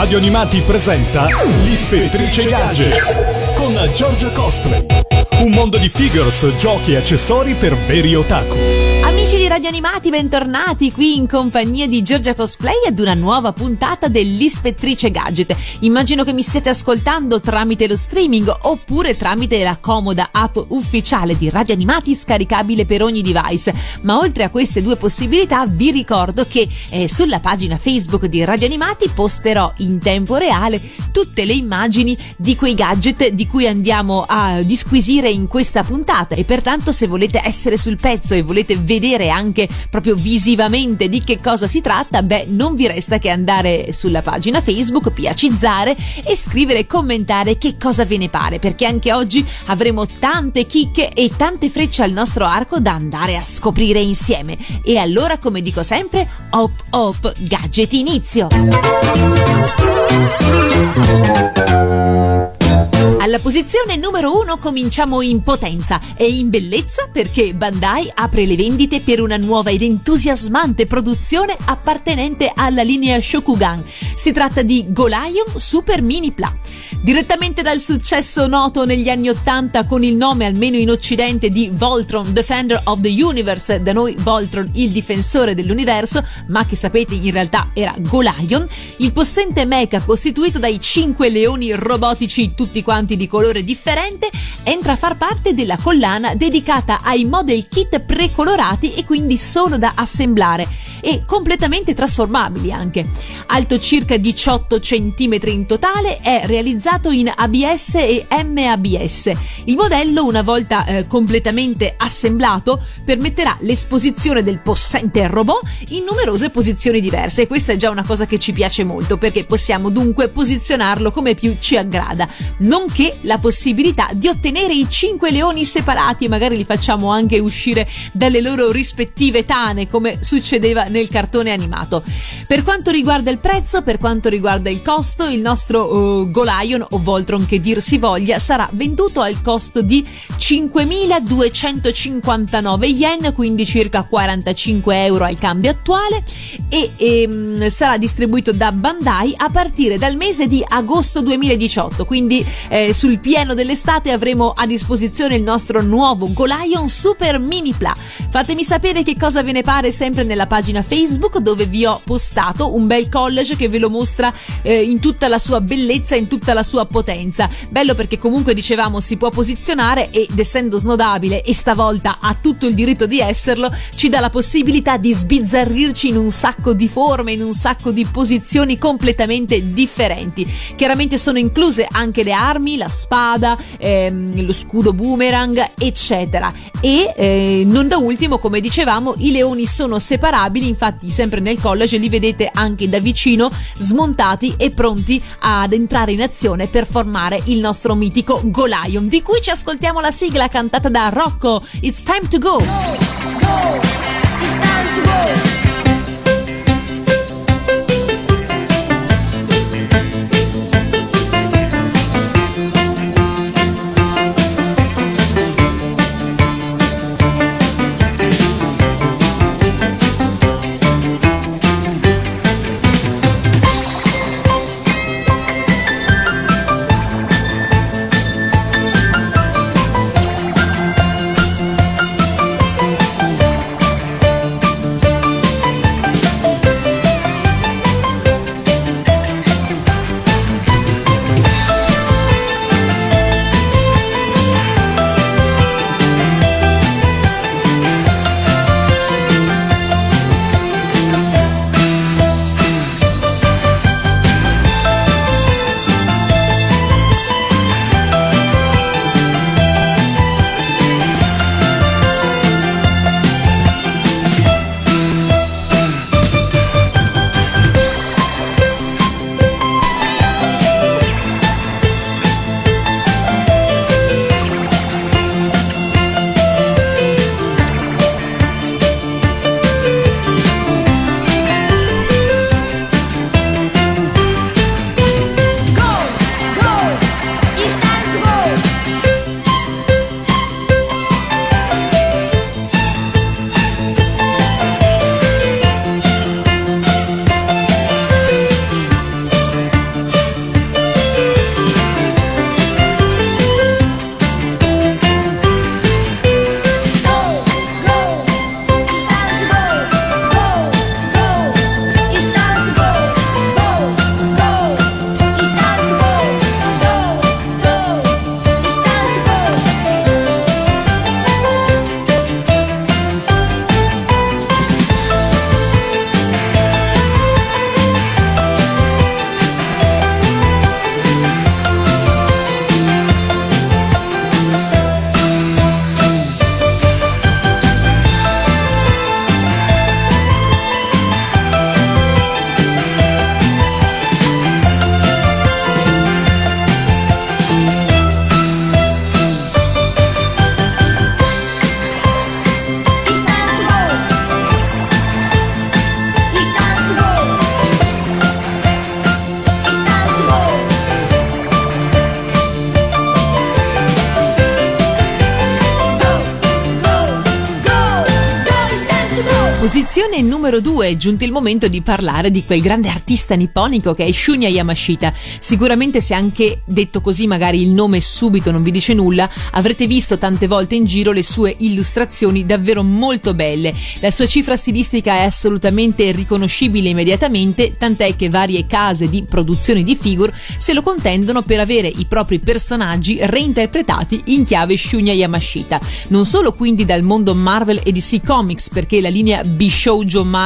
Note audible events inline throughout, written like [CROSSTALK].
Radio Animati presenta L'Ispettrice Gadgets con Giorgio Cosplay. Un mondo di figures, giochi e accessori per veri otaku. Amici di Radio Animati, bentornati qui in compagnia di Giorgia Cosplay ad una nuova puntata dell'Ispettrice Gadget. Immagino che mi stiate ascoltando tramite lo streaming oppure tramite la comoda app ufficiale di Radio Animati scaricabile per ogni device. Ma oltre a queste due possibilità vi ricordo che eh, sulla pagina Facebook di Radio Animati posterò in tempo reale tutte le immagini di quei gadget di cui andiamo a disquisire in questa puntata e pertanto se volete essere sul pezzo e volete vedere vedere anche proprio visivamente di che cosa si tratta, beh, non vi resta che andare sulla pagina Facebook, piacizzare e scrivere e commentare che cosa ve ne pare, perché anche oggi avremo tante chicche e tante frecce al nostro arco da andare a scoprire insieme. E allora, come dico sempre, hop hop, gadget inizio! Alla posizione numero uno cominciamo in potenza e in bellezza perché Bandai apre le vendite per una nuova ed entusiasmante produzione appartenente alla linea Shokugan. Si tratta di Golion Super Mini Pla. Direttamente dal successo noto negli anni Ottanta con il nome almeno in occidente di Voltron Defender of the Universe, da noi Voltron il difensore dell'universo, ma che sapete in realtà era Golion, il possente mecha costituito dai cinque leoni robotici tutti quanti di colore differente entra a far parte della collana dedicata ai model kit precolorati e quindi solo da assemblare e completamente trasformabili anche. Alto circa 18 cm in totale, è realizzato in ABS e MABS. Il modello, una volta eh, completamente assemblato, permetterà l'esposizione del possente robot in numerose posizioni diverse e questa è già una cosa che ci piace molto perché possiamo dunque posizionarlo come più ci aggrada, nonché la possibilità di ottenere i 5 leoni separati e magari li facciamo anche uscire dalle loro rispettive tane come succedeva nel cartone animato. Per quanto riguarda il prezzo, per quanto riguarda il costo, il nostro uh, Golion o Voltron che dir si voglia sarà venduto al costo di 5.259 yen, quindi circa 45 euro al cambio attuale e, e um, sarà distribuito da Bandai a partire dal mese di agosto 2018, quindi eh, sul pieno dell'estate avremo a disposizione il nostro nuovo Golion Super Mini Pla. Fatemi sapere che cosa ve ne pare sempre nella pagina Facebook dove vi ho postato un bel collage che ve lo mostra eh, in tutta la sua bellezza, in tutta la sua potenza. Bello perché comunque dicevamo si può posizionare ed essendo snodabile e stavolta ha tutto il diritto di esserlo, ci dà la possibilità di sbizzarrirci in un sacco di forme, in un sacco di posizioni completamente differenti. Chiaramente sono incluse anche le armi, la spada, ehm, lo scudo boomerang, eccetera. E eh, non da ultimo, come dicevamo, i leoni sono separabili infatti sempre nel college li vedete anche da vicino smontati e pronti ad entrare in azione per formare il nostro mitico Golion di cui ci ascoltiamo la sigla cantata da Rocco It's time to go, go, go. It's time to go. Numero 2, è giunto il momento di parlare di quel grande artista nipponico che è Shunya Yamashita. Sicuramente se anche detto così magari il nome subito non vi dice nulla, avrete visto tante volte in giro le sue illustrazioni davvero molto belle. La sua cifra stilistica è assolutamente riconoscibile immediatamente, tant'è che varie case di produzione di figure se lo contendono per avere i propri personaggi reinterpretati in chiave Shunya Yamashita. Non solo quindi dal mondo Marvel e DC Comics, perché la linea Bishoujo Marvel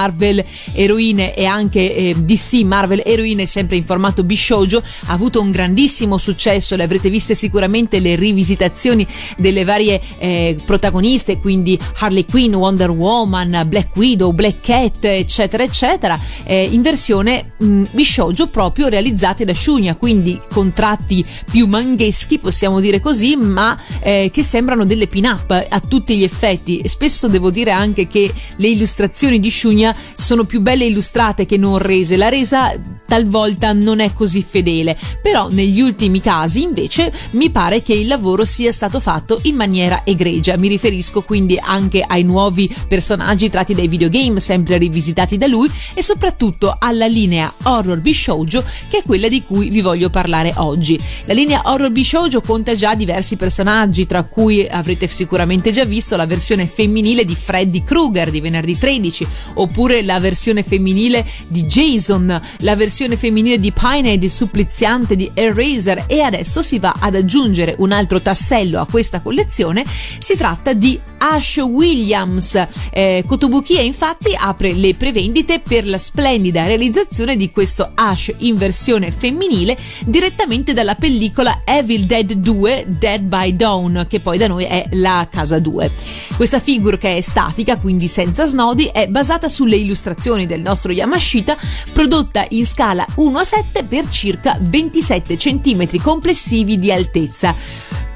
eroine e anche eh, DC Marvel eroine sempre in formato Bishoujo ha avuto un grandissimo successo, le avrete viste sicuramente le rivisitazioni delle varie eh, protagoniste, quindi Harley Quinn, Wonder Woman, Black Widow, Black Cat, eccetera, eccetera, eh, in versione mh, Bishoujo proprio realizzate da Shunya, quindi con tratti più mangheschi, possiamo dire così, ma eh, che sembrano delle pin-up a tutti gli effetti. Spesso devo dire anche che le illustrazioni di Shunya sono più belle illustrate che non rese, la resa talvolta non è così fedele, però negli ultimi casi invece mi pare che il lavoro sia stato fatto in maniera egregia, mi riferisco quindi anche ai nuovi personaggi tratti dai videogame sempre rivisitati da lui e soprattutto alla linea horror bishoujo che è quella di cui vi voglio parlare oggi. La linea horror bishoujo conta già diversi personaggi tra cui avrete sicuramente già visto la versione femminile di Freddy Krueger di venerdì 13, oppure la versione femminile di Jason, la versione femminile di Pinehead, il suppliziante di Eraser e adesso si va ad aggiungere un altro tassello a questa collezione, si tratta di Ash Williams. Eh, Kotobukiya infatti apre le prevendite per la splendida realizzazione di questo Ash in versione femminile direttamente dalla pellicola Evil Dead 2 Dead by Dawn, che poi da noi è la casa 2. Questa figura che è statica, quindi senza snodi, è basata sulle illustrazioni del nostro Yamashita, prodotta in scala 1 a 7 per circa 27 cm complessivi di altezza.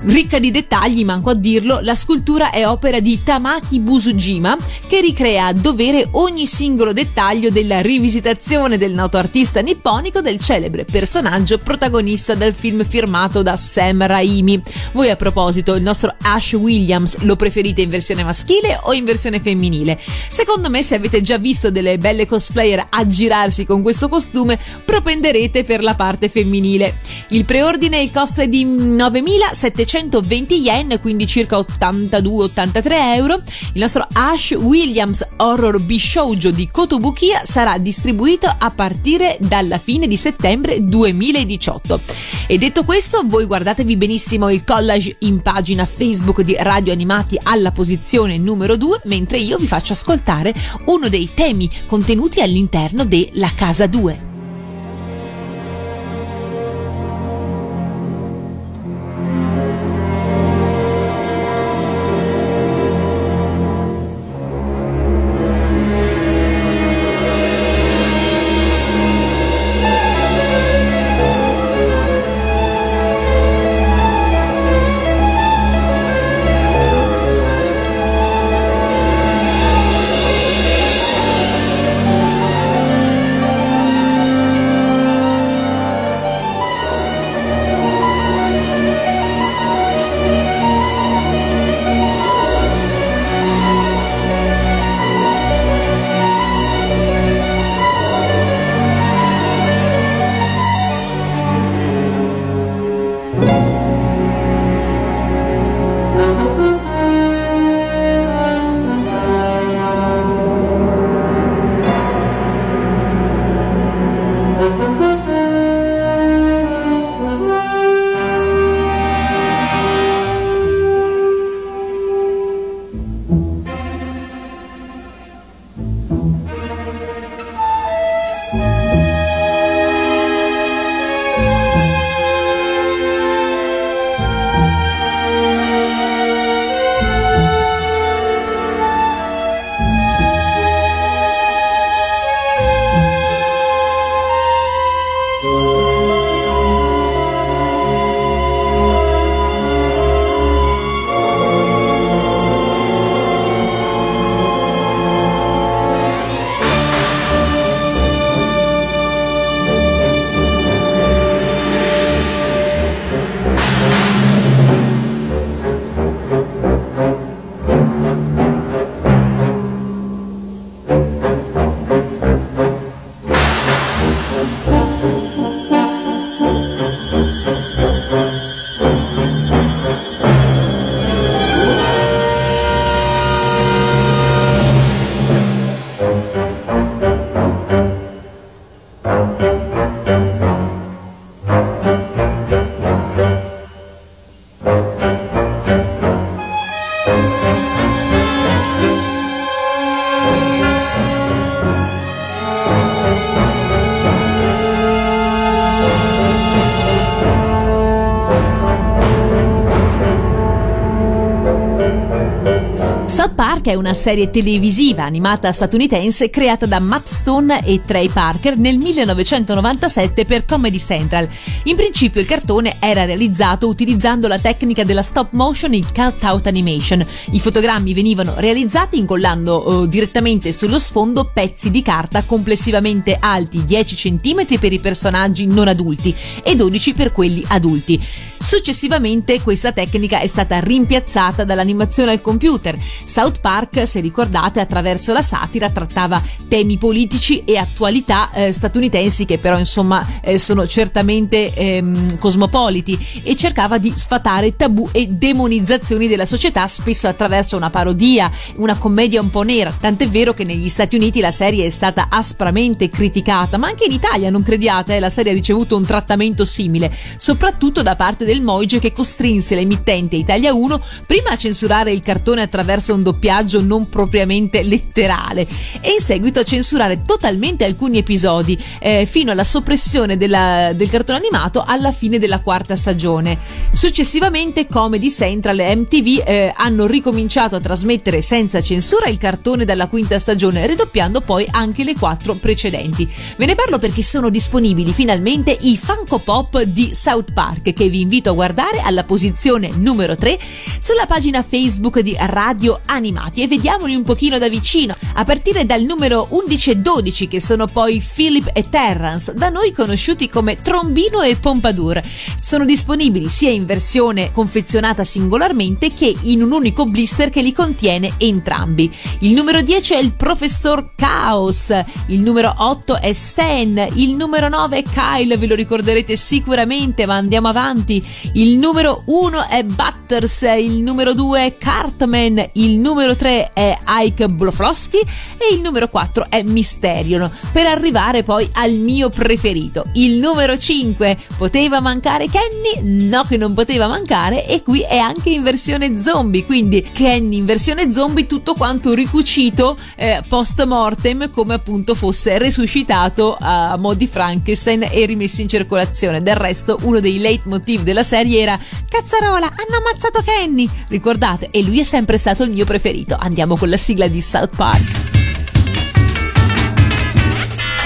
Ricca di dettagli, manco a dirlo, la scultura è opera di Tamaki Busujima che ricrea a dovere ogni singolo dettaglio della rivisitazione del noto artista nipponico del celebre personaggio protagonista del film firmato da Sam Raimi. Voi a proposito, il nostro Ash Williams lo preferite in versione maschile o in versione femminile? Secondo me se avete già visto delle belle cosplayer aggirarsi con questo costume, propenderete per la parte femminile. Il preordine il costo è di 9700 120 yen, quindi circa 82-83 euro. Il nostro Ash Williams Horror Bishoujo di Kotobukiya sarà distribuito a partire dalla fine di settembre 2018. E detto questo, voi guardatevi benissimo il collage in pagina Facebook di Radio Animati alla posizione numero 2, mentre io vi faccio ascoltare uno dei temi contenuti all'interno della Casa 2. Una serie televisiva animata statunitense creata da Matt Stone e Trey Parker nel 1997 per Comedy Central. In principio il cartone era realizzato utilizzando la tecnica della stop motion in cut-out animation. I fotogrammi venivano realizzati incollando eh, direttamente sullo sfondo pezzi di carta complessivamente alti 10 cm per i personaggi non adulti e 12 per quelli adulti. Successivamente questa tecnica è stata rimpiazzata dall'animazione al computer. South Park, se ricordate, attraverso la satira trattava temi politici e attualità eh, statunitensi che però insomma eh, sono certamente ehm, cosmopoliti e cercava di sfatare tabù e demonizzazioni della società spesso attraverso una parodia, una commedia un po' nera. Tant'è vero che negli Stati Uniti la serie è stata aspramente criticata, ma anche in Italia, non crediate, eh, la serie ha ricevuto un trattamento simile, soprattutto da parte del Moige che costrinse l'emittente Italia 1 prima a censurare il cartone attraverso un doppiaggio non propriamente letterale e in seguito a censurare totalmente alcuni episodi eh, fino alla soppressione della, del cartone animato alla fine della quarta stagione. Successivamente Comedy Central e MTV eh, hanno ricominciato a trasmettere senza censura il cartone dalla quinta stagione, ridoppiando poi anche le quattro precedenti. Ve ne parlo perché sono disponibili finalmente i Funko Pop di South Park che vi invito a guardare alla posizione numero 3 sulla pagina Facebook di Radio Animati vediamoli un pochino da vicino, a partire dal numero 11 e 12 che sono poi Philip e Terrance, da noi conosciuti come Trombino e Pompadour. Sono disponibili sia in versione confezionata singolarmente che in un unico blister che li contiene entrambi. Il numero 10 è il Professor Chaos, il numero 8 è Stan, il numero 9 è Kyle, ve lo ricorderete sicuramente, ma andiamo avanti il numero 1 è Butters, il numero 2 è Cartman, il numero 3 è Ike Bloflosky e il numero 4 è Mysterion, per arrivare poi al mio preferito, il numero 5. Poteva mancare Kenny? No che non poteva mancare e qui è anche in versione zombie, quindi Kenny in versione zombie tutto quanto ricucito eh, post mortem come appunto fosse resuscitato a mo' di Frankenstein e rimesso in circolazione. Del resto uno dei leitmotiv della serie era Cazzarola, hanno ammazzato Kenny! Ricordate? E lui è sempre stato il mio preferito. Andiamo con la sigla di South Park.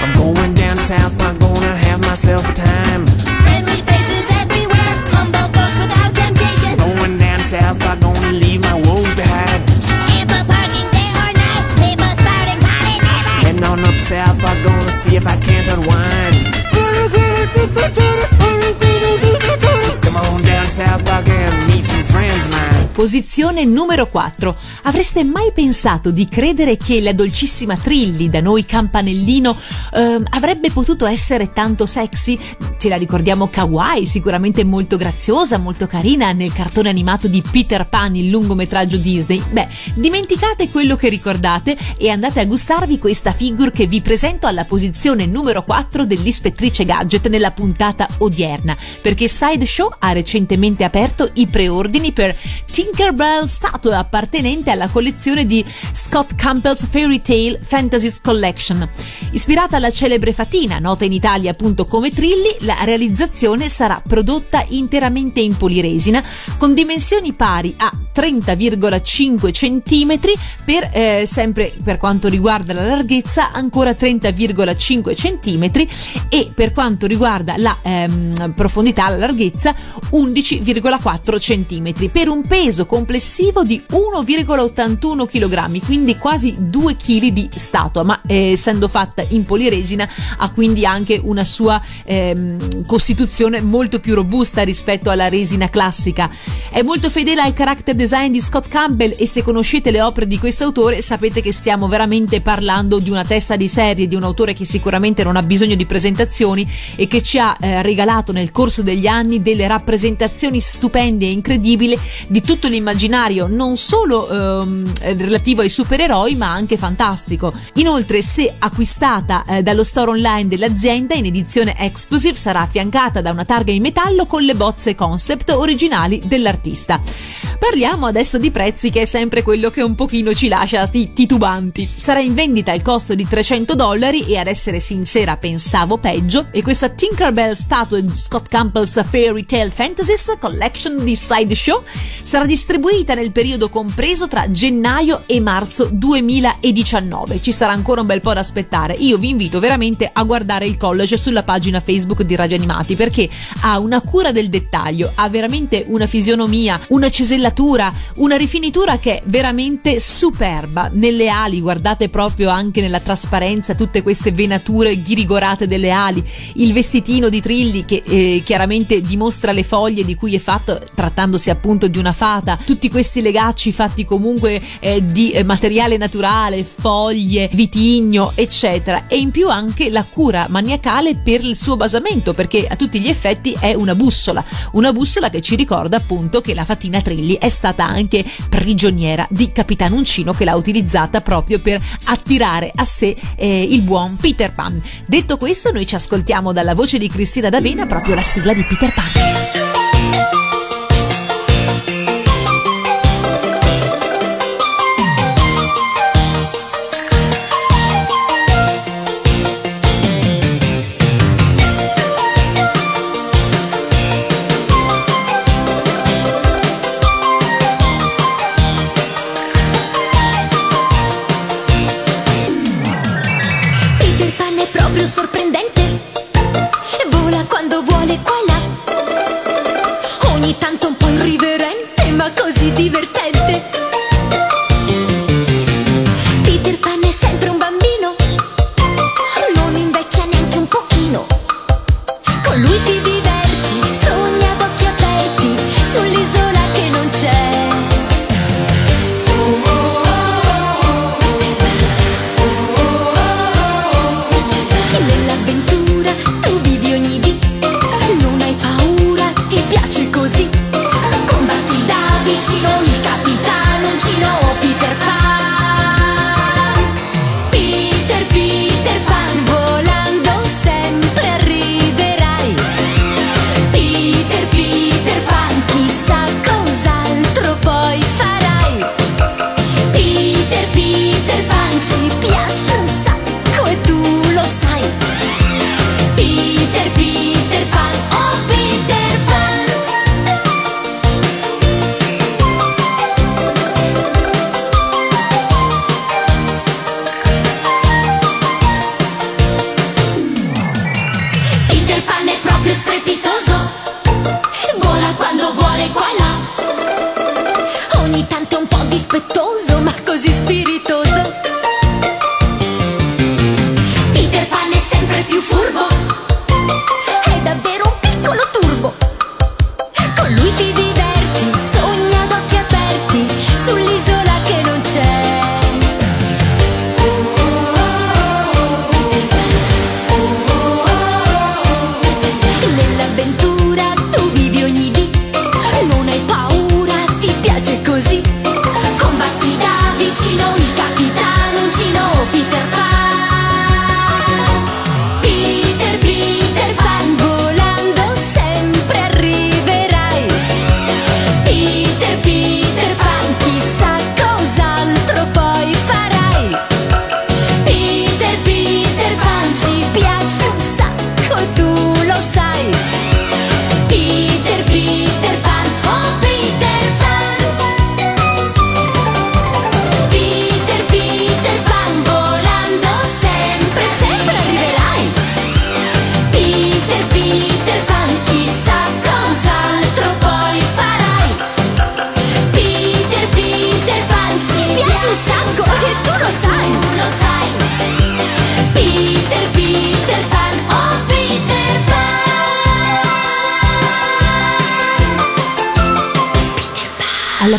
I'm going down South Park, gonna have myself a time. Friendly faces everywhere, humble folks without temptation. Going down South Park, gonna leave my woes behind. Ample parking day or night, people spouting potty neighbor. Heading on up South Park, gonna see if I can't unwind. Posizione numero 4. Avreste mai pensato di credere che la dolcissima Trilli, da noi campanellino, eh, avrebbe potuto essere tanto sexy? Ce la ricordiamo kawaii, sicuramente molto graziosa, molto carina nel cartone animato di Peter Pan, il lungometraggio Disney. Beh, dimenticate quello che ricordate e andate a gustarvi questa figure che vi presento alla posizione numero 4 dell'ispettrice Gadget nella puntata odierna, perché Sideshow ha recentemente aperto i preordini per Tinkerbell statua appartenente alla collezione di Scott Campbell's Fairy Tale Fantasies Collection. Ispirata alla celebre fatina, nota in Italia appunto come Trilli, la realizzazione sarà prodotta interamente in poliresina con dimensioni pari a 30,5 cm per eh, sempre per quanto riguarda la larghezza ancora 30,5 cm e per quanto riguarda la ehm, profondità, la larghezza 11,4 cm per un peso complessivo di 1,81 kg, quindi quasi 2 kg di statua, ma eh, essendo fatta in poliresina ha quindi anche una sua ehm, costituzione molto più robusta rispetto alla resina classica. È molto fedele al character design di Scott Campbell e se conoscete le opere di questo autore sapete che stiamo veramente parlando di una testa di serie, di un autore che sicuramente non ha bisogno di presentazioni e che ci ha eh, regalato nel corso degli anni delle rappresentazioni stupende e incredibili di tutto l'immaginario, non solo ehm, relativo ai supereroi ma anche fantastico. Inoltre se acquistata eh, dallo store online dell'azienda in edizione exclusive sarà affiancata da una targa in metallo con le bozze concept originali dell'artista. Parliamo adesso di prezzi che è sempre quello che un pochino ci lascia titubanti. Sarà in vendita al costo di 300 dollari e ad essere sincera pensavo peggio e questa Tinkerbell statue Scott Campbell's Fairy Tale Fantasies Collection di Sideshow sarà distribuita nel periodo compreso tra gennaio e marzo 2019. Ci sarà ancora un bel po' da aspettare. Io vi invito veramente a guardare il college sulla pagina Facebook di Radio Animati perché ha una cura del dettaglio, ha veramente una fisionomia, una cesellatura, una rifinitura che è veramente superba. Nelle ali, guardate proprio anche nella trasparenza tutte queste venature ghirigorate delle ali, il vestitino di Trilli che eh, chiaramente dimostra le foglie di cui è fatto, trattandosi appunto di una fata, tutti questi legacci fatti comunque eh, di eh, materiale naturale, foglie, vitigno, eccetera, e in più anche la cura maniacale per il suo basamento, perché a tutti gli effetti è una bussola, una bussola che ci ricorda appunto che la fatina Trilli è stata anche prigioniera di Capitan Uncino che l'ha utilizzata proprio per attirare a sé eh, il buon Peter Pan. Detto questo, noi ci ascoltiamo dalla voce di Cristina D'Avena proprio la sigla di Peter Pan.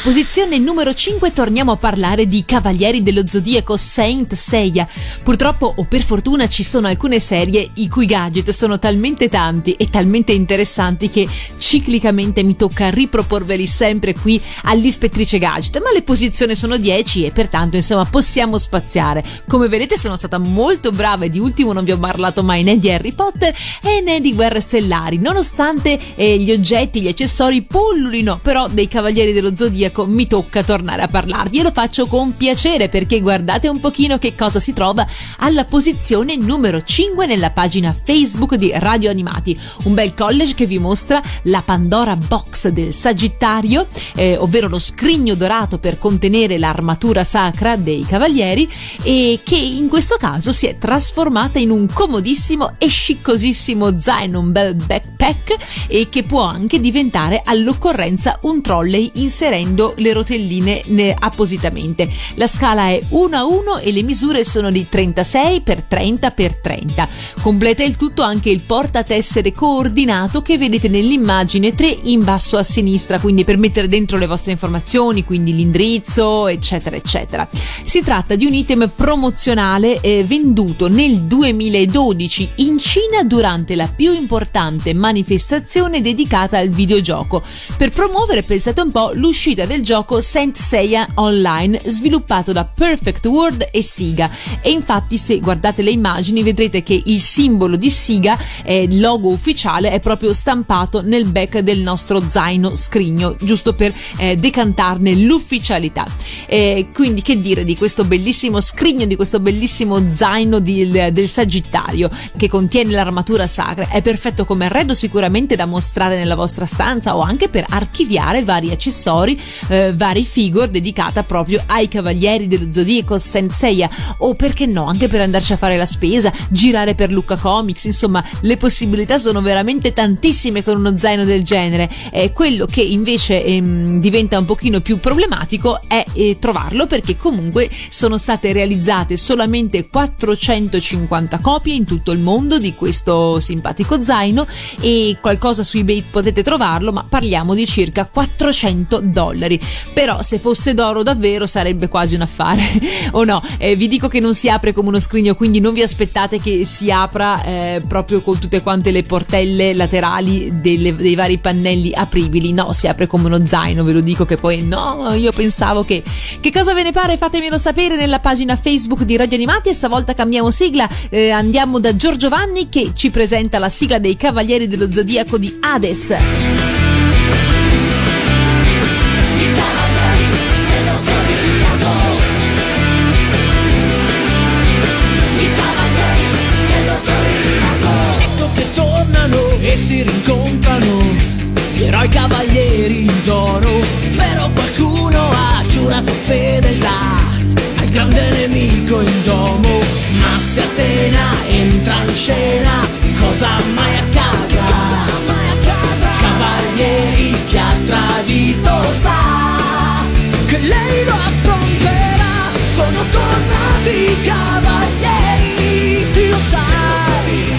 Posizione numero 5 torniamo a parlare di Cavalieri dello Zodiaco Saint Seiya. Purtroppo o per fortuna ci sono alcune serie i cui gadget sono talmente tanti e talmente interessanti che ciclicamente mi tocca riproporveli sempre qui all'Ispettrice Gadget, ma le posizioni sono 10 e pertanto insomma possiamo spaziare. Come vedete sono stata molto brava e di ultimo non vi ho parlato mai né di Harry Potter e né di Guerre Stellari, nonostante eh, gli oggetti, gli accessori pullulino però dei Cavalieri dello Zodiaco zodiaco mi tocca tornare a parlarvi e lo faccio con piacere perché guardate un pochino che cosa si trova alla posizione numero 5 nella pagina Facebook di Radio Animati, un bel college che vi mostra la Pandora Box del Sagittario, eh, ovvero lo scrigno dorato per contenere l'armatura sacra dei cavalieri e che in questo caso si è trasformata in un comodissimo e sciccosissimo zaino, un bel backpack e che può anche diventare all'occorrenza un trolley inserendo inserendo le rotelline appositamente. La scala è 1 a 1 e le misure sono di 36 x 30 x 30. Completa il tutto anche il portatessere coordinato che vedete nell'immagine 3 in basso a sinistra, quindi per mettere dentro le vostre informazioni, quindi l'indirizzo, eccetera, eccetera. Si tratta di un item promozionale eh, venduto nel 2012 in Cina durante la più importante manifestazione dedicata al videogioco per promuovere, pensate un po', l'uscita uscita del gioco Saint Seiya Online sviluppato da Perfect World e Siga e infatti se guardate le immagini vedrete che il simbolo di Siga, eh, il logo ufficiale, è proprio stampato nel back del nostro zaino scrigno, giusto per eh, decantarne l'ufficialità. Eh, quindi che dire di questo bellissimo scrigno, di questo bellissimo zaino di, del Sagittario che contiene l'armatura sacra, è perfetto come arredo sicuramente da mostrare nella vostra stanza o anche per archiviare vari accessori eh, vari figure dedicata proprio ai cavalieri dello Zodiaco Senseiya o perché no anche per andarci a fare la spesa, girare per Lucca Comics, insomma le possibilità sono veramente tantissime con uno zaino del genere. Eh, quello che invece ehm, diventa un pochino più problematico è eh, trovarlo perché comunque sono state realizzate solamente 450 copie in tutto il mondo di questo simpatico zaino e qualcosa su eBay potete trovarlo, ma parliamo di circa 400 dollari dollari. Però se fosse d'oro davvero sarebbe quasi un affare, [LAUGHS] o no? Eh, vi dico che non si apre come uno scrigno, quindi non vi aspettate che si apra eh, proprio con tutte quante le portelle laterali delle, dei vari pannelli apribili. No, si apre come uno zaino, ve lo dico che poi no, io pensavo che... Che cosa ve ne pare? Fatemelo sapere nella pagina Facebook di Radio Animati e stavolta cambiamo sigla. Eh, andiamo da Giorgio Vanni che ci presenta la sigla dei Cavalieri dello Zodiaco di Hades. Eroi cavalieri d'oro però qualcuno ha giurato fedeltà. Al grande nemico in domo ma se Atena entra in scena cosa mai accadrà? Cavalieri chi ha tradito sa che lei lo affronterà. Sono tornati cavalieri lo sai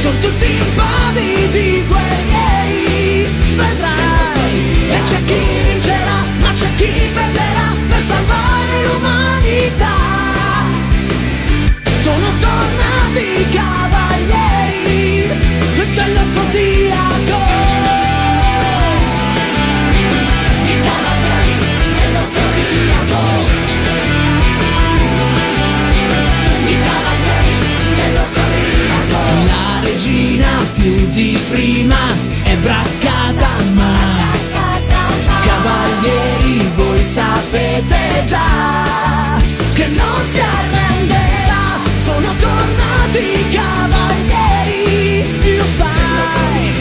sono tutti impavidi guerrieri Vedrai E c'è chi vincerà Ma c'è chi perderà Per salvare l'umanità. Sono tornati cavalieri Dello zodiaco. I cavalieri dello zodiaco. I cavalieri dello zodiaco. La regina più di prima è braccata ma Cavalieri voi sapete già Che non si arrenderà. Sono tornati cavalieri Lo sai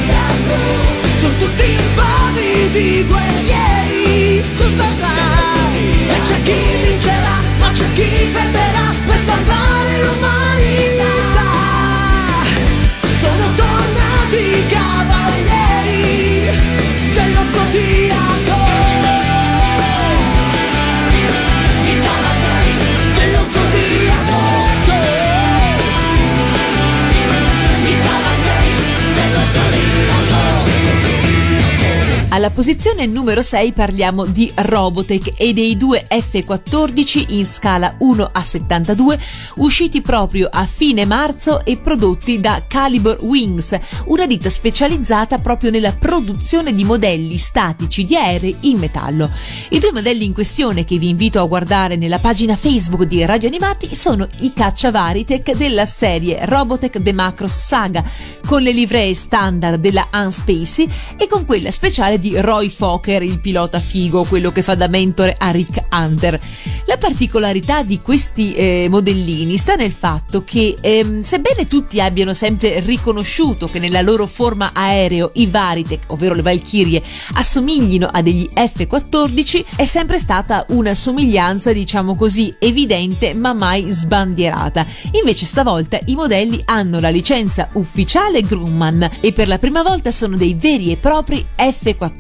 Sono tutti impavidi guerrieri. Vedrai E c'è chi vincerà Ma c'è chi perderà Per salvare l'umanità Alla posizione numero 6 parliamo di Robotech e dei due F14 in scala 1 a 72 usciti proprio a fine marzo e prodotti da Caliber Wings, una ditta specializzata proprio nella produzione di modelli statici di aerei in metallo. I due modelli in questione che vi invito a guardare nella pagina Facebook di Radio Animati sono i caccia Varitech della serie Robotech The Macros Saga, con le livree standard della Unspacey e con quella speciale di Roy Fokker, il pilota figo, quello che fa da mentore a Rick Hunter. La particolarità di questi eh, modellini sta nel fatto che, ehm, sebbene tutti abbiano sempre riconosciuto che nella loro forma aereo i Varitech, ovvero le Valchirie, assomiglino a degli F-14, è sempre stata una somiglianza, diciamo così, evidente ma mai sbandierata. Invece stavolta i modelli hanno la licenza ufficiale Grumman e per la prima volta sono dei veri e propri F-14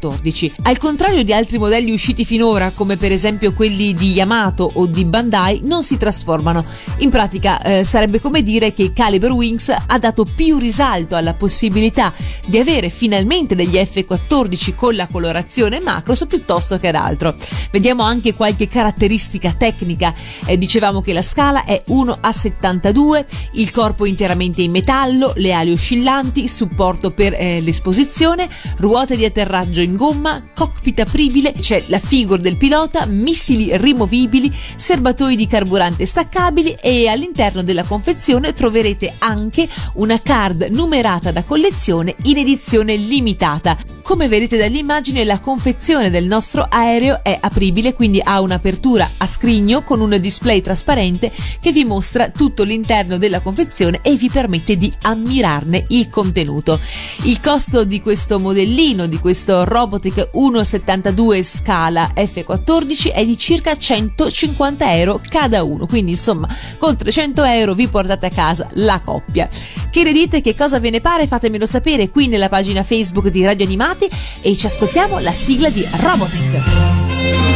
al contrario di altri modelli usciti finora, come per esempio quelli di Yamato o di Bandai, non si trasformano. In pratica eh, sarebbe come dire che Caliber Wings ha dato più risalto alla possibilità di avere finalmente degli F14 con la colorazione Macros piuttosto che ad altro. Vediamo anche qualche caratteristica tecnica. Eh, dicevamo che la scala è 1 a 72, il corpo interamente in metallo, le ali oscillanti, supporto per eh, l'esposizione, ruote di atterraggio in gomma, cockpit apribile, c'è la figure del pilota, missili rimovibili, serbatoi di carburante staccabili e all'interno della confezione troverete anche una card numerata da collezione in edizione limitata. Come vedete dall'immagine la confezione del nostro aereo è apribile, quindi ha un'apertura a scrigno con un display trasparente che vi mostra tutto l'interno della confezione e vi permette di ammirarne il contenuto. Il costo di questo modellino, di questo Robotic 1.72 scala F14 è di circa 150 euro cada uno, quindi insomma con 300 euro vi portate a casa la coppia. Che ne dite? Che cosa ve ne pare? Fatemelo sapere qui nella pagina Facebook di Radio Animati e ci ascoltiamo la sigla di Robotech.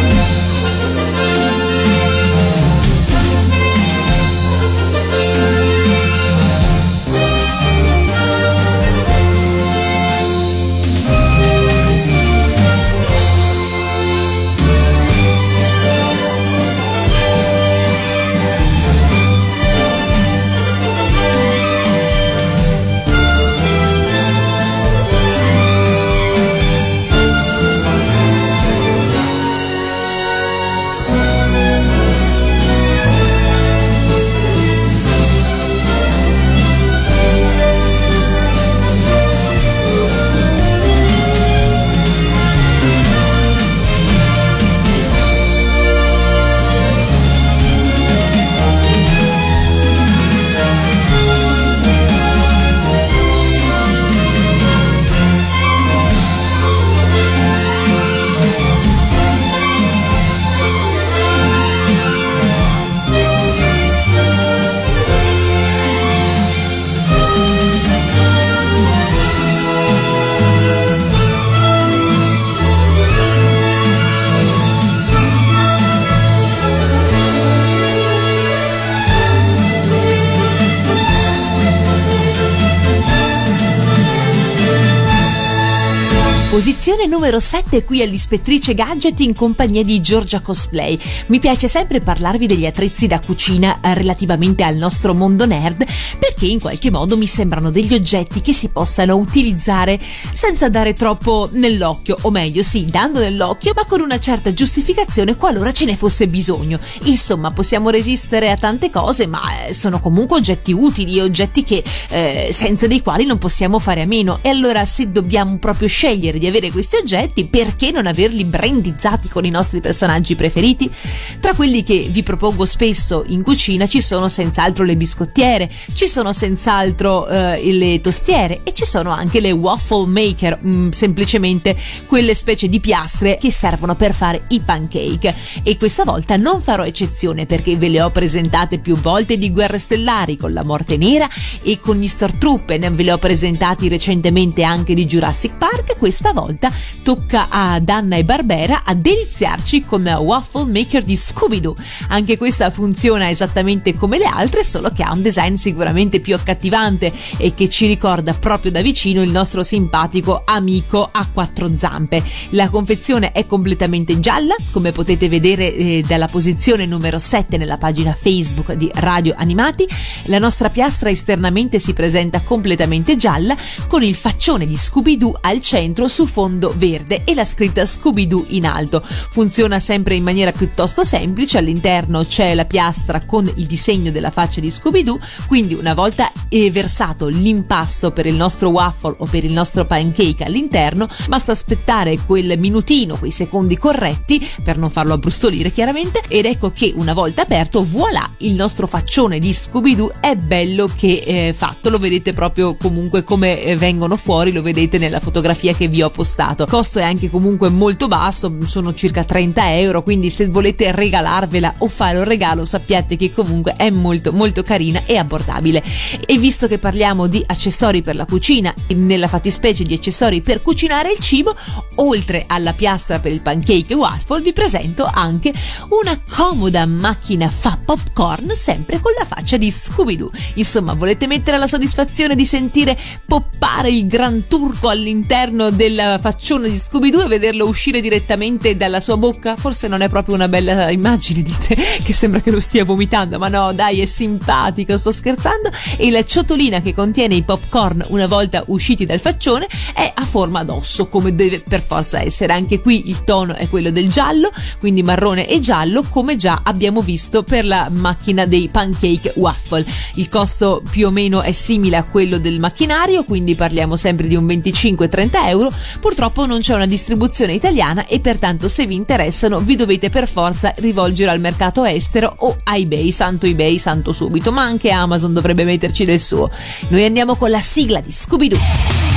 Posizione numero 7 qui all'Ispettrice Gadget in compagnia di Giorgia Cosplay. Mi piace sempre parlarvi degli attrezzi da cucina relativamente al nostro mondo nerd perché in qualche modo mi sembrano degli oggetti che si possano utilizzare senza dare troppo nell'occhio, o meglio sì, dando nell'occhio ma con una certa giustificazione qualora ce ne fosse bisogno. Insomma, possiamo resistere a tante cose ma eh, sono comunque oggetti utili, oggetti che eh, senza dei quali non possiamo fare a meno e allora se dobbiamo proprio scegliere di avere questi oggetti, perché non averli brandizzati con i nostri personaggi preferiti? Tra quelli che vi propongo spesso in cucina ci sono senz'altro le biscottiere, ci sono senz'altro eh, le tostiere e ci sono anche le waffle maker, mh, mm, semplicemente quelle specie di piastre che servono per fare i pancake. E questa volta non farò eccezione perché ve le ho presentate più volte di Guerre Stellari con la Morte Nera e con gli Stormtrooper, ve le ho presentati recentemente anche di Jurassic Park questa volta tocca a Danna e Barbera a deliziarci con Waffle Maker di Scooby-Doo. Anche questa funziona esattamente come le altre, solo che ha un design sicuramente più accattivante e che ci ricorda proprio da vicino il nostro simpatico amico a quattro zampe. La confezione è completamente gialla, come potete vedere eh, dalla posizione numero 7 nella pagina Facebook di Radio Animati. La nostra piastra esternamente si presenta completamente gialla con il faccione di Scooby-Doo al centro su fondo verde e la scritta Scooby-Doo in alto. Funziona sempre in maniera piuttosto semplice, all'interno c'è la piastra con il disegno della faccia di Scooby-Doo, quindi una volta versato l'impasto per il nostro waffle o per il nostro pancake all'interno, basta aspettare quel minutino, quei secondi corretti per non farlo abbrustolire chiaramente ed ecco che una volta aperto, voilà, il nostro faccione di Scooby-Doo è bello che eh, fatto, lo vedete proprio comunque come eh, vengono fuori, lo vedete nella fotografia che vi ho postato. Il costo è anche comunque molto basso, sono circa 30 euro, quindi se volete regalarvela o fare un regalo sappiate che comunque è molto molto carina e abbordabile. E visto che parliamo di accessori per la cucina, nella fattispecie di accessori per cucinare il cibo, oltre alla piastra per il pancake waffle vi presento anche una comoda macchina fa popcorn sempre con la faccia di Scooby-Doo. Insomma, volete mettere la soddisfazione di sentire poppare il gran turco all'interno del faccione di Scooby-Doo e vederlo uscire direttamente dalla sua bocca? Forse non è proprio una bella immagine, dite, che sembra che lo stia vomitando, ma no, dai, è simpatico, sto scherzando. E la ciotolina che contiene i popcorn una volta usciti dal faccione è a forma d'osso, come deve per forza essere. Anche qui il tono è quello del giallo, quindi marrone e giallo, come già abbiamo visto per la macchina dei pancake waffle. Il costo più o meno è simile a quello del macchinario, quindi parliamo sempre di un 25-30 euro. Purtroppo non c'è una distribuzione italiana e pertanto se vi interessano vi dovete per forza rivolgere al mercato estero o a eBay, santo eBay, santo subito, ma anche Amazon dovrebbe metterci del suo. Noi andiamo con la sigla di Scooby-Doo.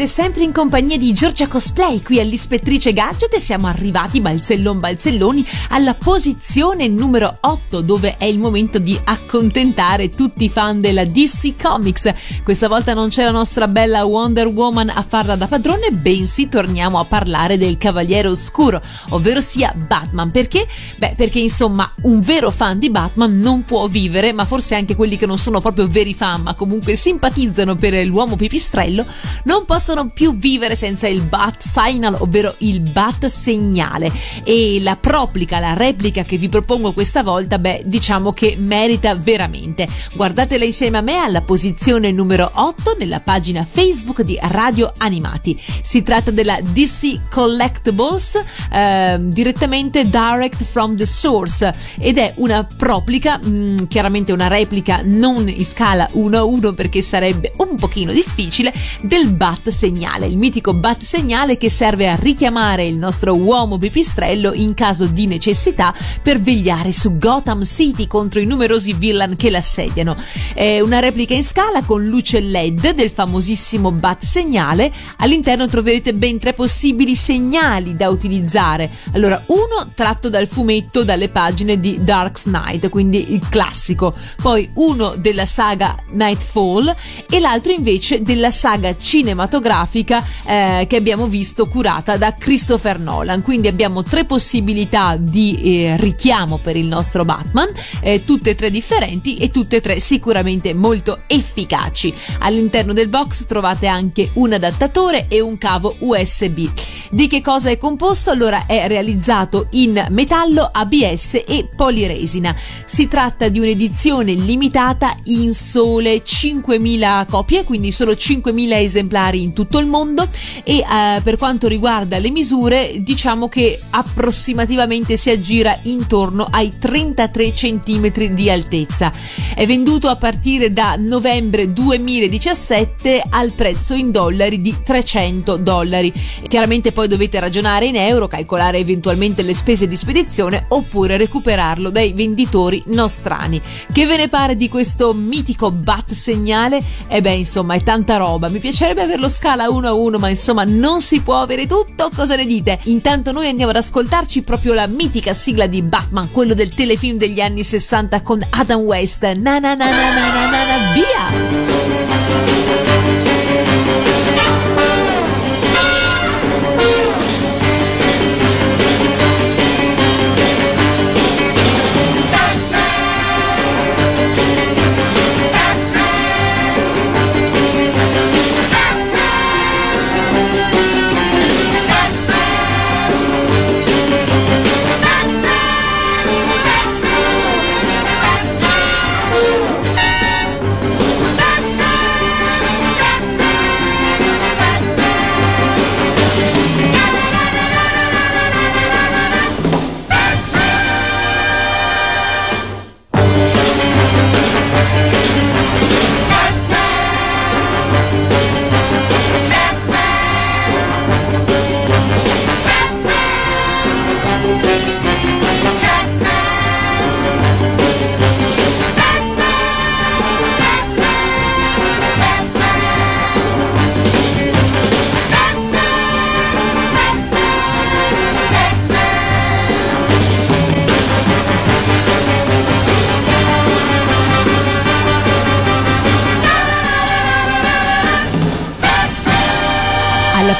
Siete sempre in compagnia di Giorgia Cosplay qui all'Ispettrice Gadget e siamo arrivati balzellon balzelloni alla posizione numero 8 dove è il momento di accontentare tutti i fan della DC Comics. Questa volta non c'è la nostra bella Wonder Woman a farla da padrone, bensì torniamo a parlare del Cavaliere Oscuro, ovvero sia Batman. Perché? Beh, perché insomma un vero fan di Batman non può vivere, ma forse anche quelli che non sono proprio veri fan, ma comunque simpatizzano per l'uomo pipistrello, non possono possono più vivere senza il bat signal, ovvero il bat segnale. E la proplica, la replica che vi propongo questa volta, beh, diciamo che merita veramente. Guardatela insieme a me alla posizione numero 8 nella pagina Facebook di Radio Animati. Si tratta della DC Collectibles, eh, direttamente direct from the source, ed è una proplica, mh, mm, chiaramente una replica non in scala 1 a 1 perché sarebbe un pochino difficile, del bat segnale, il mitico bat segnale che serve a richiamare il nostro uomo pipistrello in caso di necessità per vegliare su Gotham City contro i numerosi villain che l'assediano. È una replica in scala con luce LED del famosissimo bat segnale. All'interno troverete ben tre possibili segnali da utilizzare. Allora, uno tratto dal fumetto dalle pagine di Dark Knight, quindi il classico, poi uno della saga Nightfall e l'altro invece della saga cinematografica cinematografica eh, che abbiamo visto curata da Christopher Nolan. Quindi abbiamo tre possibilità di eh, richiamo per il nostro Batman, eh, tutte e tre differenti e tutte e tre sicuramente molto efficaci. All'interno del box trovate anche un adattatore e un cavo USB. Di che cosa è composto? Allora è realizzato in metallo, ABS e poliresina. Si tratta di un'edizione limitata in sole 5.000 copie, quindi solo 5.000 esemplari in tutto il mondo e eh, per quanto riguarda le misure diciamo che approssimativamente si aggira intorno ai 33 cm di altezza. È venduto a partire da novembre 2017 al prezzo in dollari di 300 dollari. Chiaramente poi dovete ragionare in euro, calcolare eventualmente le spese di spedizione oppure recuperarlo dai venditori nostrani. Che ve ne pare di questo mitico bat segnale? E eh beh, insomma, è tanta roba. Mi piacerebbe averlo scala 1 a 1, ma insomma, non si può avere tutto. Cosa ne dite? Intanto noi andiamo ad ascoltarci proprio la mitica sigla di Batman, quello del telefilm degli anni 60 con Adam West. Na na na na na na na, na via!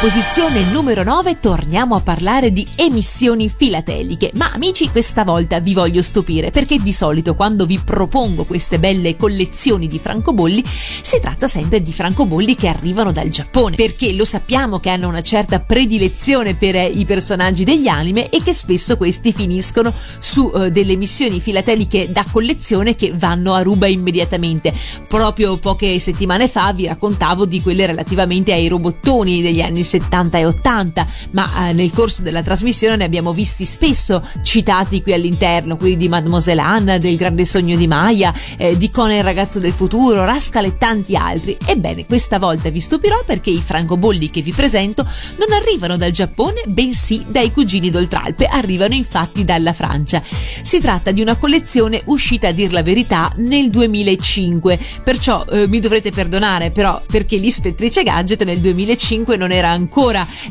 Posizione numero 9 torniamo a parlare di emissioni filateliche, ma amici questa volta vi voglio stupire perché di solito quando vi propongo queste belle collezioni di francobolli si tratta sempre di francobolli che arrivano dal Giappone, perché lo sappiamo che hanno una certa predilezione per eh, i personaggi degli anime e che spesso questi finiscono su uh, delle emissioni filateliche da collezione che vanno a ruba immediatamente. Proprio poche settimane fa vi raccontavo di quelle relativamente ai robottoni degli anni 70 e 80, ma eh, nel corso della trasmissione ne abbiamo visti spesso citati qui all'interno, quelli di Mademoiselle Anne, del grande sogno di Maya, eh, di Conan il ragazzo del futuro, Rascal e tanti altri. Ebbene, questa volta vi stupirò perché i francobolli che vi presento non arrivano dal Giappone, bensì dai cugini d'Oltralpe, arrivano infatti dalla Francia. Si tratta di una collezione uscita a dir la verità nel 2005, perciò eh, mi dovrete perdonare però perché l'ispettrice Gadget nel 2005 non era ancora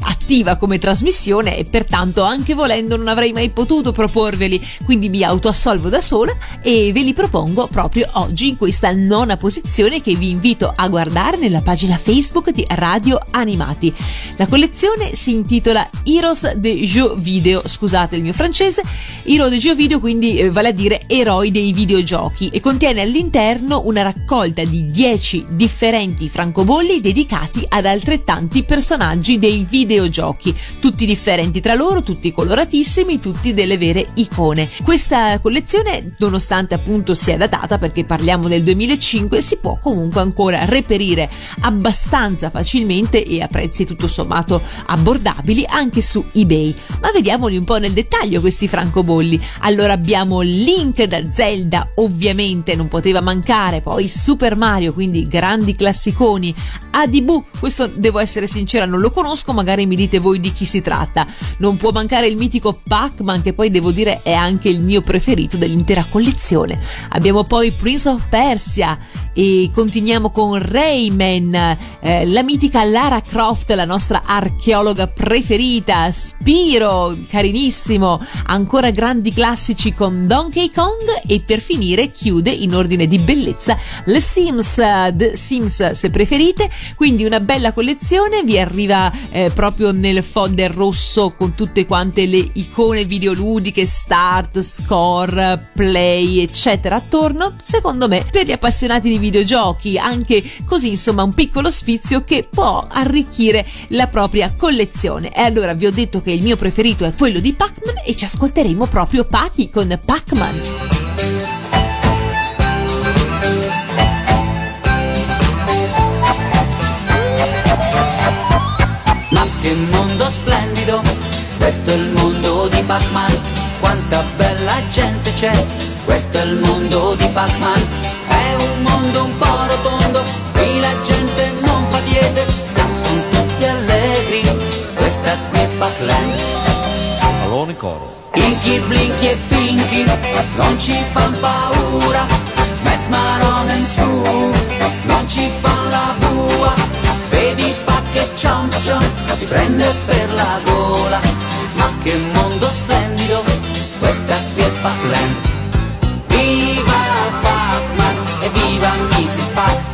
attiva come trasmissione e pertanto anche volendo non avrei mai potuto proporveli, quindi mi autoassolvo da sola e ve li propongo proprio oggi in questa nona posizione che vi invito a guardare nella pagina Facebook di Radio Animati. La collezione si intitola Heroes de Jeux Video, scusate il mio francese, Hero de Jeux Video quindi eh, vale a dire eroi dei videogiochi e contiene all'interno una raccolta di 10 differenti francobolli dedicati ad altrettanti personaggi personaggi dei videogiochi, tutti differenti tra loro, tutti coloratissimi, tutti delle vere icone. Questa collezione, nonostante appunto sia datata perché parliamo del 2005, si può comunque ancora reperire abbastanza facilmente e a prezzi tutto sommato abbordabili anche su eBay. Ma vediamoli un po' nel dettaglio questi francobolli. Allora abbiamo Link da Zelda, ovviamente non poteva mancare, poi Super Mario, quindi grandi classiconi, Adibu, questo devo essere sincera, non lo lo conosco, magari mi dite voi di chi si tratta. Non può mancare il mitico Pac-Man, che poi devo dire è anche il mio preferito dell'intera collezione. Abbiamo poi Prince of Persia e continuiamo con Rayman, eh, la mitica Lara Croft, la nostra archeologa preferita, Spiro, carinissimo, ancora grandi classici con Donkey Kong e per finire chiude in ordine di bellezza le Sims, The Sims se preferite, quindi una bella collezione vi arriva eh, proprio nel folder rosso con tutte quante le icone videoludiche, start, score, play, eccetera attorno, secondo me per gli appassionati di videogiochi, anche così insomma un piccolo sfizio che può arricchire la propria collezione. E allora vi ho detto che il mio preferito è quello di Pac-Man e ci ascolteremo proprio Pachi con Pac-Man. Questo è il mondo di Pac-Man. Quanta bella gente c'è, questo è il mondo di Pac-Man. È un mondo un po' rotondo, qui la gente non fa diete, ma sono tutti allegri. Questa qui è Pac-Land. In coro. Inky, Blinky e Pinky non ci fan paura, Mezz Maron in su non ci fan la bua, vedi che cion cion ti prende per la gola Ma che mondo splendido, questa qui è Pac-Land Viva Pac-Man e viva Mrs. Pac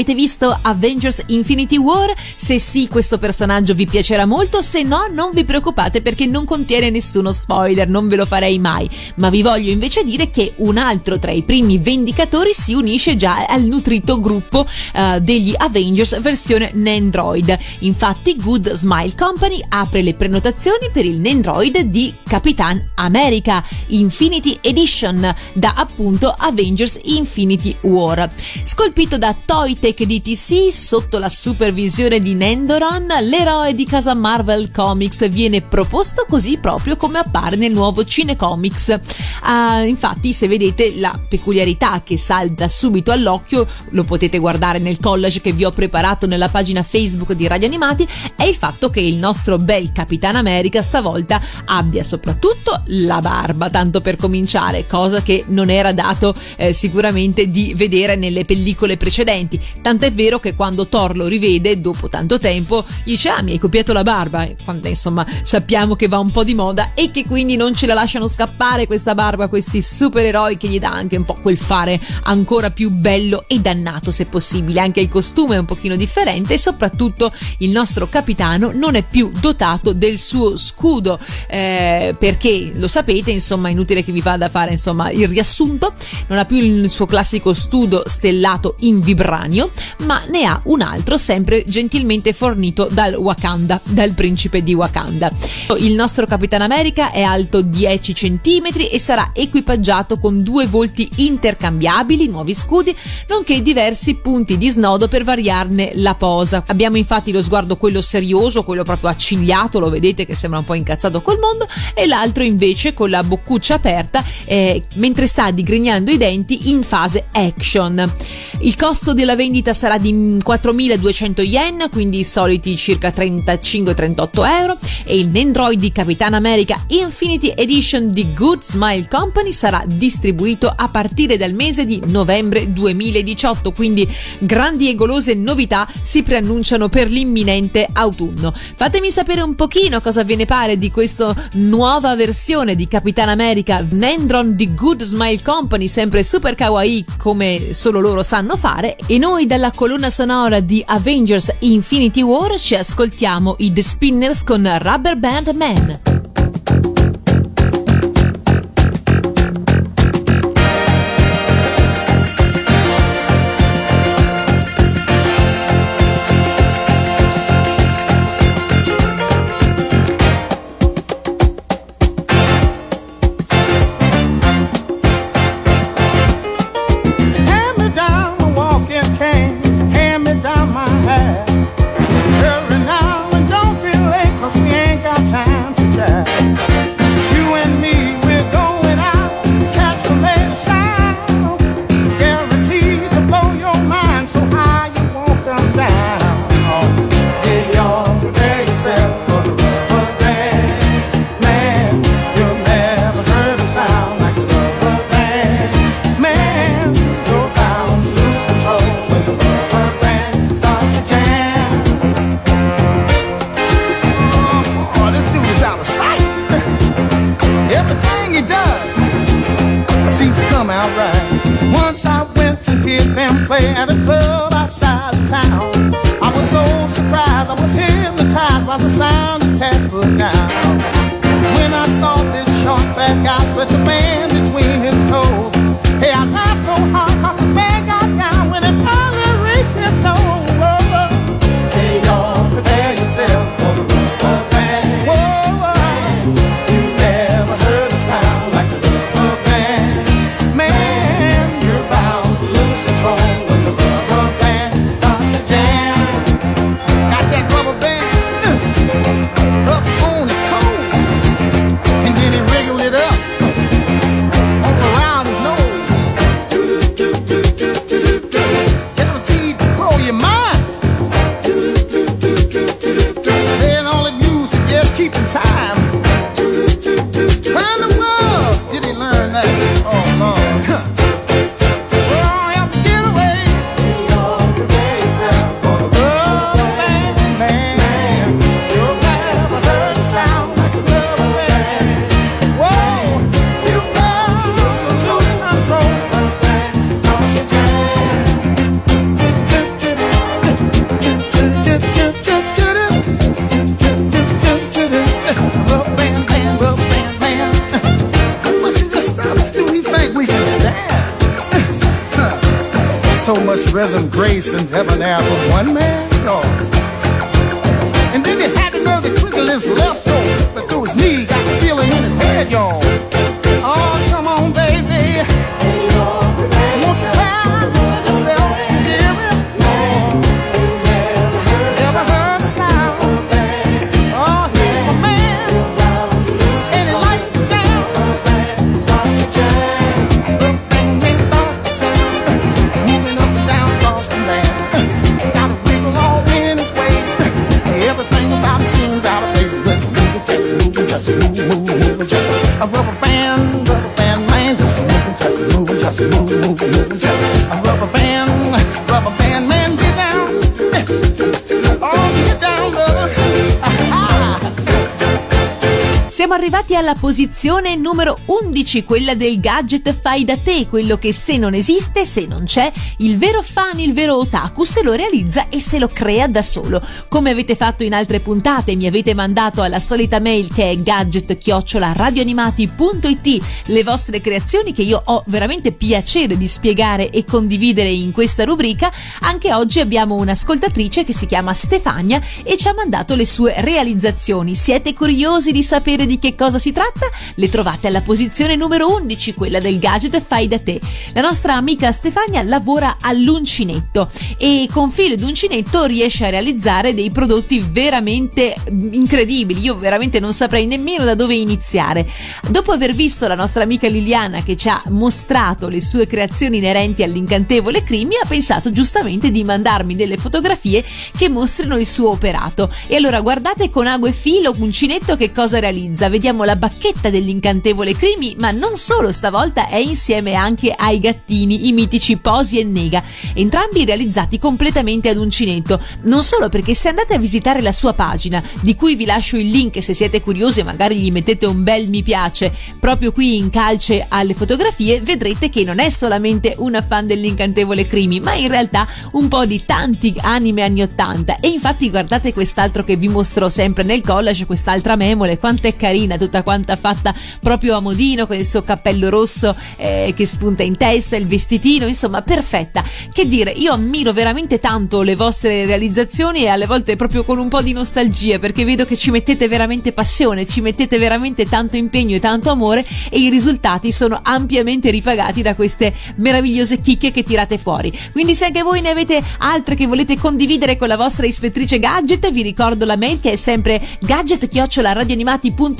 Avete visto Avengers Infinity War? Se sì, questo personaggio vi piacerà molto, se no non vi preoccupate perché non contiene nessuno spoiler, non ve lo farei mai. Ma vi voglio invece dire che un altro tra i primi vendicatori si unisce già al nutrito gruppo uh, degli Avengers versione Nandroid. Infatti Good Smile Company apre le prenotazioni per il Nandroid di Capitan America Infinity Edition da appunto Avengers Infinity War. Scolpito da Toy Tech DTC sotto la supervisione di Nendoron, l'eroe di casa Marvel Comics viene proposto così proprio come appare nel nuovo Cinecomics. Uh, infatti, se vedete la peculiarità che salta subito all'occhio, lo potete guardare nel collage che vi ho preparato nella pagina Facebook di Radio Animati, è il fatto che il nostro bel Capitan America stavolta abbia soprattutto la barba, tanto per cominciare, cosa che non era dato eh, sicuramente di vedere nelle pellicole precedenti. Tanto è vero che quando Thor lo rivede dopo tanto tempo gli dice ah mi hai copiato la barba, quando insomma sappiamo che va un po' di moda e che quindi non ce la lasciano scappare questa barba questi supereroi che gli dà anche un po' quel fare ancora più bello e dannato se possibile, anche il costume è un pochino differente e soprattutto il nostro capitano non è più dotato del suo scudo. Eh, perché lo sapete insomma inutile che vi vada a fare insomma il riassunto. Non ha più il suo classico scudo stellato in vibranio ma ne ha un altro sempre gentilmente fornito dal Wakanda, dal principe di Wakanda. Il nostro Capitan America è alto 10 cm e sarà equipaggiato con due volti intercambiabili, nuovi scudi, nonché diversi punti di snodo per variarne la posa. Abbiamo infatti lo sguardo quello serioso, quello proprio accigliato, lo vedete che sembra un po' incazzato col mondo, e l'altro invece con la boccuccia aperta eh, mentre sta digrignando i denti in fase action. Il costo della vendita sarà di 4.200 yen, quindi i soliti circa 35-38 euro, e il Nendroid di Capitan America Infinity Edition di Good Smile Company sarà distribuito a partire dal mese di novembre 2018, quindi grandi e golose novità si preannunciano per l'imminente autunno. Fatemi sapere un pochino cosa ve ne pare di questa nuova versione di Capitan America Nendron di Good Smile Company, sempre super kawaii come solo loro sanno fare, e noi dalla colonna sonora di Avengers Infinity War ci ascoltiamo i The Spinners con Rubber Band Man. seems to come out right. Once I went to hear them play at a club outside of town. I was so surprised, I was hypnotized by the sound this cat put. When I saw this short, fat guy stretch a man Siamo arrivati alla posizione numero 11, quella del gadget fai da te, quello che se non esiste, se non c'è, il vero fan, il vero otaku se lo realizza e se lo crea da solo. Come avete fatto in altre puntate, mi avete mandato alla solita mail che è gadget-radioanimati.it le vostre creazioni che io ho veramente piacere di spiegare e condividere in questa rubrica. Anche oggi abbiamo un'ascoltatrice che si chiama Stefania e ci ha mandato le sue realizzazioni. Siete curiosi di sapere di che cosa si tratta? Le trovate alla posizione numero 11, quella del gadget fai da te. La nostra amica Stefania lavora all'uncinetto e con filo ed uncinetto riesce a realizzare dei prodotti veramente incredibili. Io veramente non saprei nemmeno da dove iniziare. Dopo aver visto la nostra amica Liliana che ci ha mostrato le sue creazioni inerenti all'incantevole Crimi, ha pensato giustamente di mandarmi delle fotografie che mostrino il suo operato. E allora guardate con ago e filo uncinetto che cosa realizza. Vediamo la bacchetta dell'incantevole Crimi, ma non solo, stavolta è insieme anche ai gattini, i mitici Posi e Nega, entrambi realizzati completamente ad uncinetto. Non solo perché se andate a visitare la sua pagina, di cui vi lascio il link se siete curiosi e magari gli mettete un bel mi piace proprio qui in calce alle fotografie, vedrete che non è solamente una fan dell'incantevole Crimi, ma in realtà un po' di tanti anime anni 80. E infatti guardate quest'altro che vi mostro sempre nel collage, quest'altra memole, quanto è carina, tutta quanta fatta proprio a modino con il suo cappello rosso eh, che spunta in testa, il vestitino, insomma, perfetta. Che dire, io ammiro veramente tanto le vostre realizzazioni e alle volte proprio con un po' di nostalgia perché vedo che ci mettete veramente passione, ci mettete veramente tanto impegno e tanto amore e i risultati sono ampiamente ripagati da queste meravigliose chicche che tirate fuori. Quindi se anche voi ne avete altre che volete condividere con la vostra ispettrice gadget, vi ricordo la mail che è sempre gadget-radioanimati.it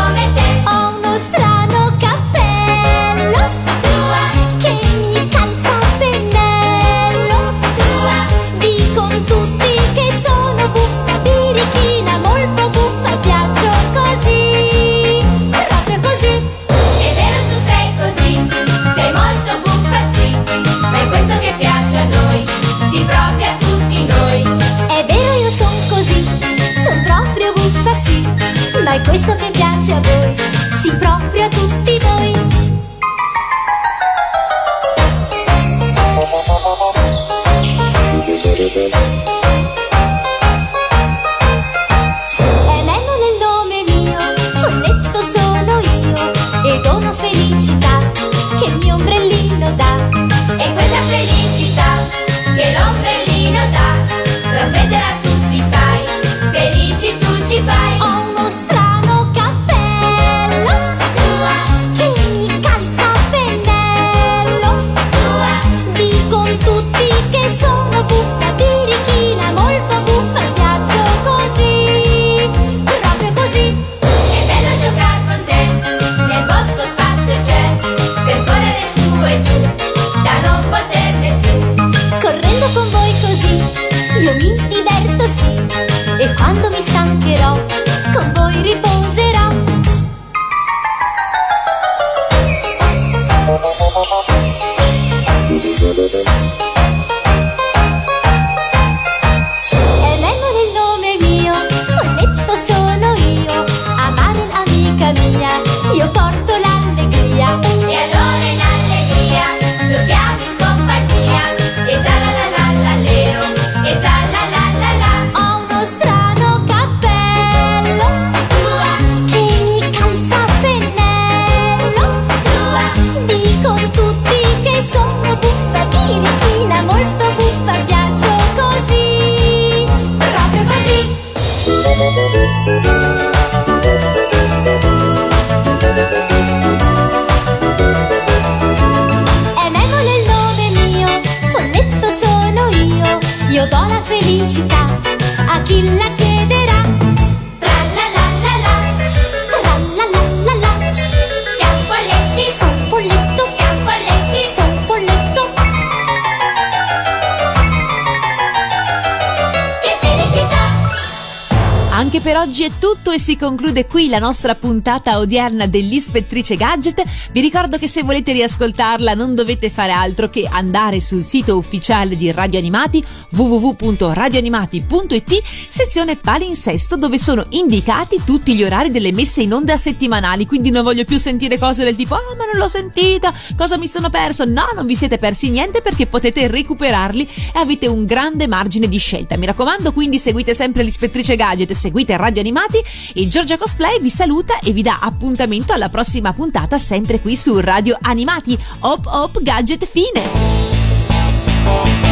oggi è tutto e si conclude qui la nostra puntata odierna dell'Ispettrice Gadget. Vi ricordo che se volete riascoltarla non dovete fare altro che andare sul sito ufficiale di Radio Animati www.radioanimati.it sezione palinsesto dove sono indicati tutti gli orari delle messe in onda settimanali, quindi non voglio più sentire cose del tipo "Oh, ma non l'ho sentita, cosa mi sono perso?". No, non vi siete persi niente perché potete recuperarli e avete un grande margine di scelta. Mi raccomando, quindi seguite sempre l'ispettrice Gadget, seguite Radio animati, il Giorgia Cosplay vi saluta e vi dà appuntamento alla prossima puntata sempre qui su Radio Animati. Hop hop gadget fine!